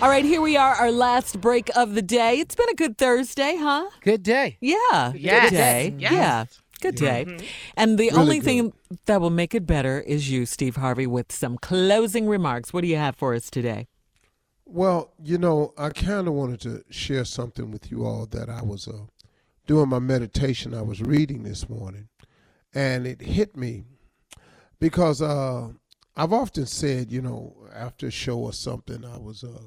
All right, here we are, our last break of the day. It's been a good Thursday, huh? Good day. Yeah. Yes. Good day. Yes. Yeah. Good day. And the Really only good. thing that will make it better is you, Steve Harvey, with some closing remarks. What do you have for us today? Well, you know, I kind of wanted to share something with you all that I was uh, doing my meditation. I was reading this morning, and it hit me because uh, I've often said, you know, after a show or something, I was uh,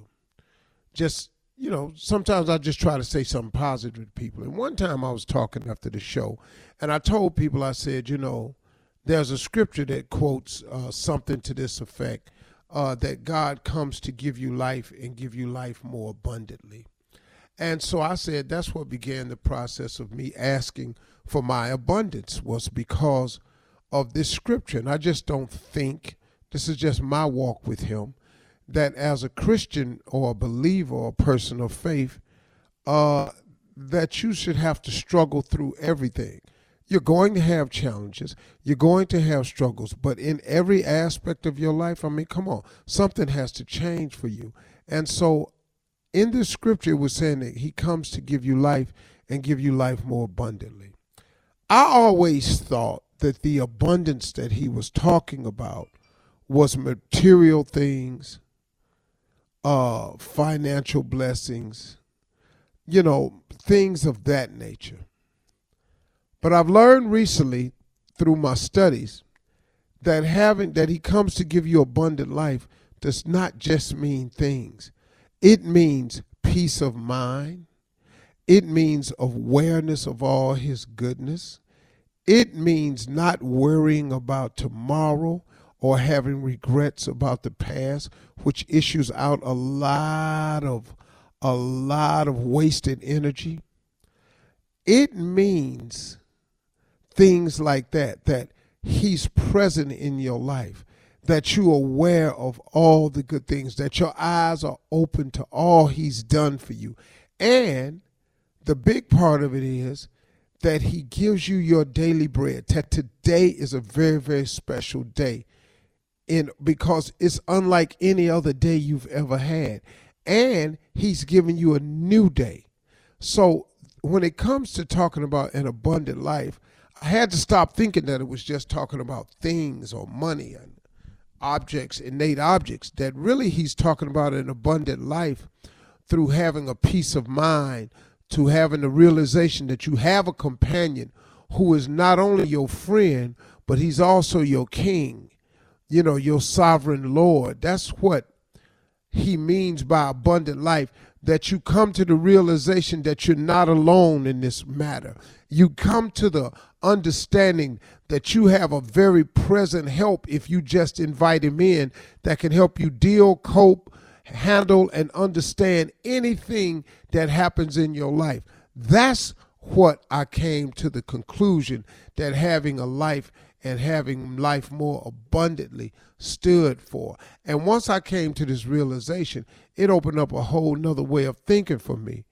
just, you know, sometimes I just try to say something positive to people. And one time I was talking after the show, and I told people, I said, you know, there's a scripture that quotes uh, something to this effect uh, that God comes to give you life and give you life more abundantly. And so I said that's what began the process of me asking for my abundance was because of this scripture. And I just don't think, this is just my walk with Him, that as a Christian or a believer or a person of faith, uh, that you should have to struggle through everything. You're going to have challenges. You're going to have struggles. But in every aspect of your life, I mean, come on, something has to change for you. And so in this scripture, it was saying that he comes to give you life and give you life more abundantly. I always thought that the abundance that he was talking about was material things, uh, financial blessings, you know, things of that nature. But I've learned recently through my studies that having that he comes to give you abundant life does not just mean things. It means peace of mind. It means awareness of all his goodness. It means not worrying about tomorrow or having regrets about the past, which issues out a lot of a lot of wasted energy. It means things like that that he's present in your life that you're aware of all the good things that your eyes are open to all he's done for you and the big part of it is that he gives you your daily bread that today is a very very special day in because it's unlike any other day you've ever had. And he's giving you a new day. So when it comes to talking about an abundant life I had to stop thinking that it was just talking about things or money and objects, innate objects, that really he's talking about an abundant life through having a peace of mind, to having the realization that you have a companion who is not only your friend, but he's also your king, you know, your sovereign Lord. That's what he means by abundant life that you come to the realization that you're not alone in this matter. You come to the understanding that you have a very present help if you just invite him in that can help you deal, cope, handle, and understand anything that happens in your life. That's what I came to the conclusion that having a life and having life more abundantly stood for. And once I came to this realization, it opened up a whole nother way of thinking for me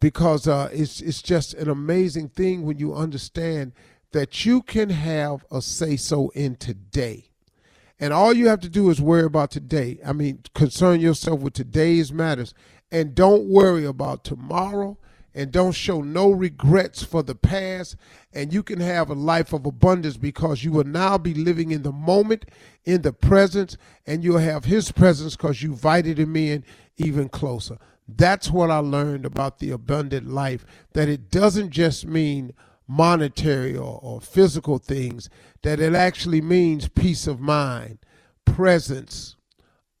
because uh, it's it's just an amazing thing when you understand that you can have a say so in today. And all you have to do is worry about today. I mean, concern yourself with today's matters and don't worry about tomorrow and don't show no regrets for the past. And you can have a life of abundance because you will now be living in the moment, in the presence, and you'll have His presence because you invited Him in even closer. That's what I learned about the abundant life, that it doesn't just mean monetary or, or physical things, that it actually means peace of mind, presence,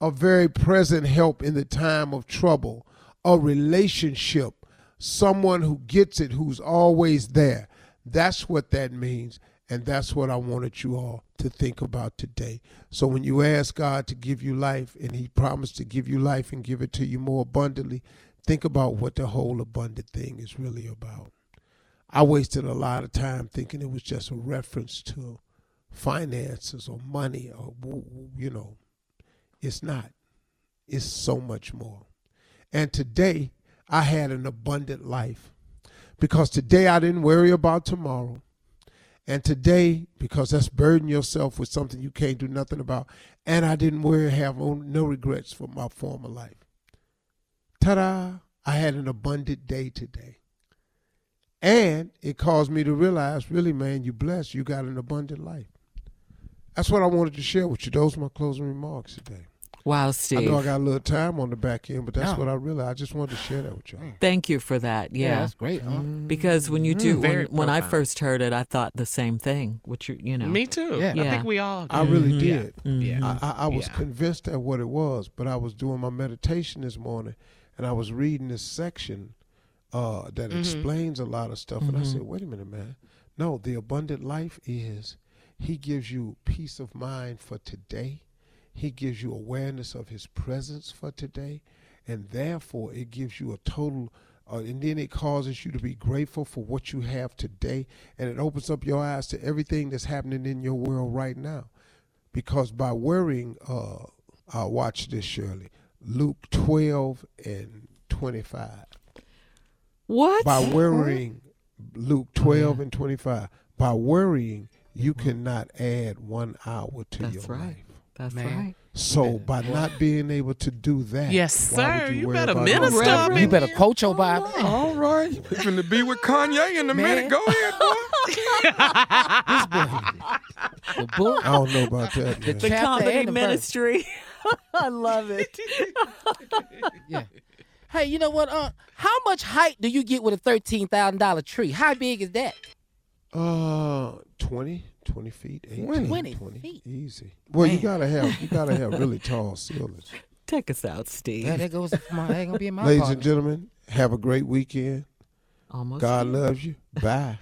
a very present help in the time of trouble, a relationship, someone who gets it, who's always there. That's what that means. And that's what I wanted you all to think about today. So when you ask God to give you life and He promised to give you life and give it to you more abundantly, think about what the whole abundant thing is really about. I wasted a lot of time thinking it was just a reference to finances or money or, you know, it's not. It's so much more. And today, I had an abundant life because today I didn't worry about tomorrow. And today, because that's burden yourself with something you can't do nothing about, and I didn't worry, have no regrets for my former life. ta da, I had an abundant day today. And it caused me to realize, really, man, you blessed. You got an abundant life. That's what I wanted to share with you. Those are my closing remarks today. Wow, Steve. I know I got a little time on the back end, but that's Yeah. what I realized. I just wanted to share that with y'all. Thank you for that. Yeah, Yeah. that's great. Huh? Because when you do, Mm, when, when I first heard it, I thought the same thing. Which you, you know, Me too. Yeah. I think we all. I really did. Yeah. Mhm. I, I, I was Yeah. convinced at what it was, but I was doing my meditation this morning, and I was reading this section uh, that Mhm. explains a lot of stuff, and I Mhm. said, "Wait a minute, man! No, the abundant life is He gives you peace of mind for today. He gives you awareness of His presence for today, and therefore it gives you a total." Uh, and then it causes you to be grateful for what you have today, and it opens up your eyes to everything that's happening in your world right now because by worrying, uh, I'll watch this, Shirley. Luke 12 and 25. What? By worrying, Luke 12 and 25. By worrying, you cannot add one hour to That's your right. life. That's Man. right. So by not being able to do that, Yes, sir. You worry better minister other up? You better quote your Bible. All right. You finna be with Kanye in a Man. minute. Go ahead, boy. This boy, the book, I don't know about that. the The comedy the ministry. I love it. Yeah. Hey, you know what? Uh, how much height do you get with a thirteen thousand dollar tree? How big is that? Uh, 20, 20 feet, 18, 20 20, feet. easy. Well, you gotta have you gotta have really tall ceilings. Take us out, Steve. Yeah, there goes my. Ain't gonna be in my Ladies partner. and gentlemen, have a great weekend. Almost. God there. loves you. Bye.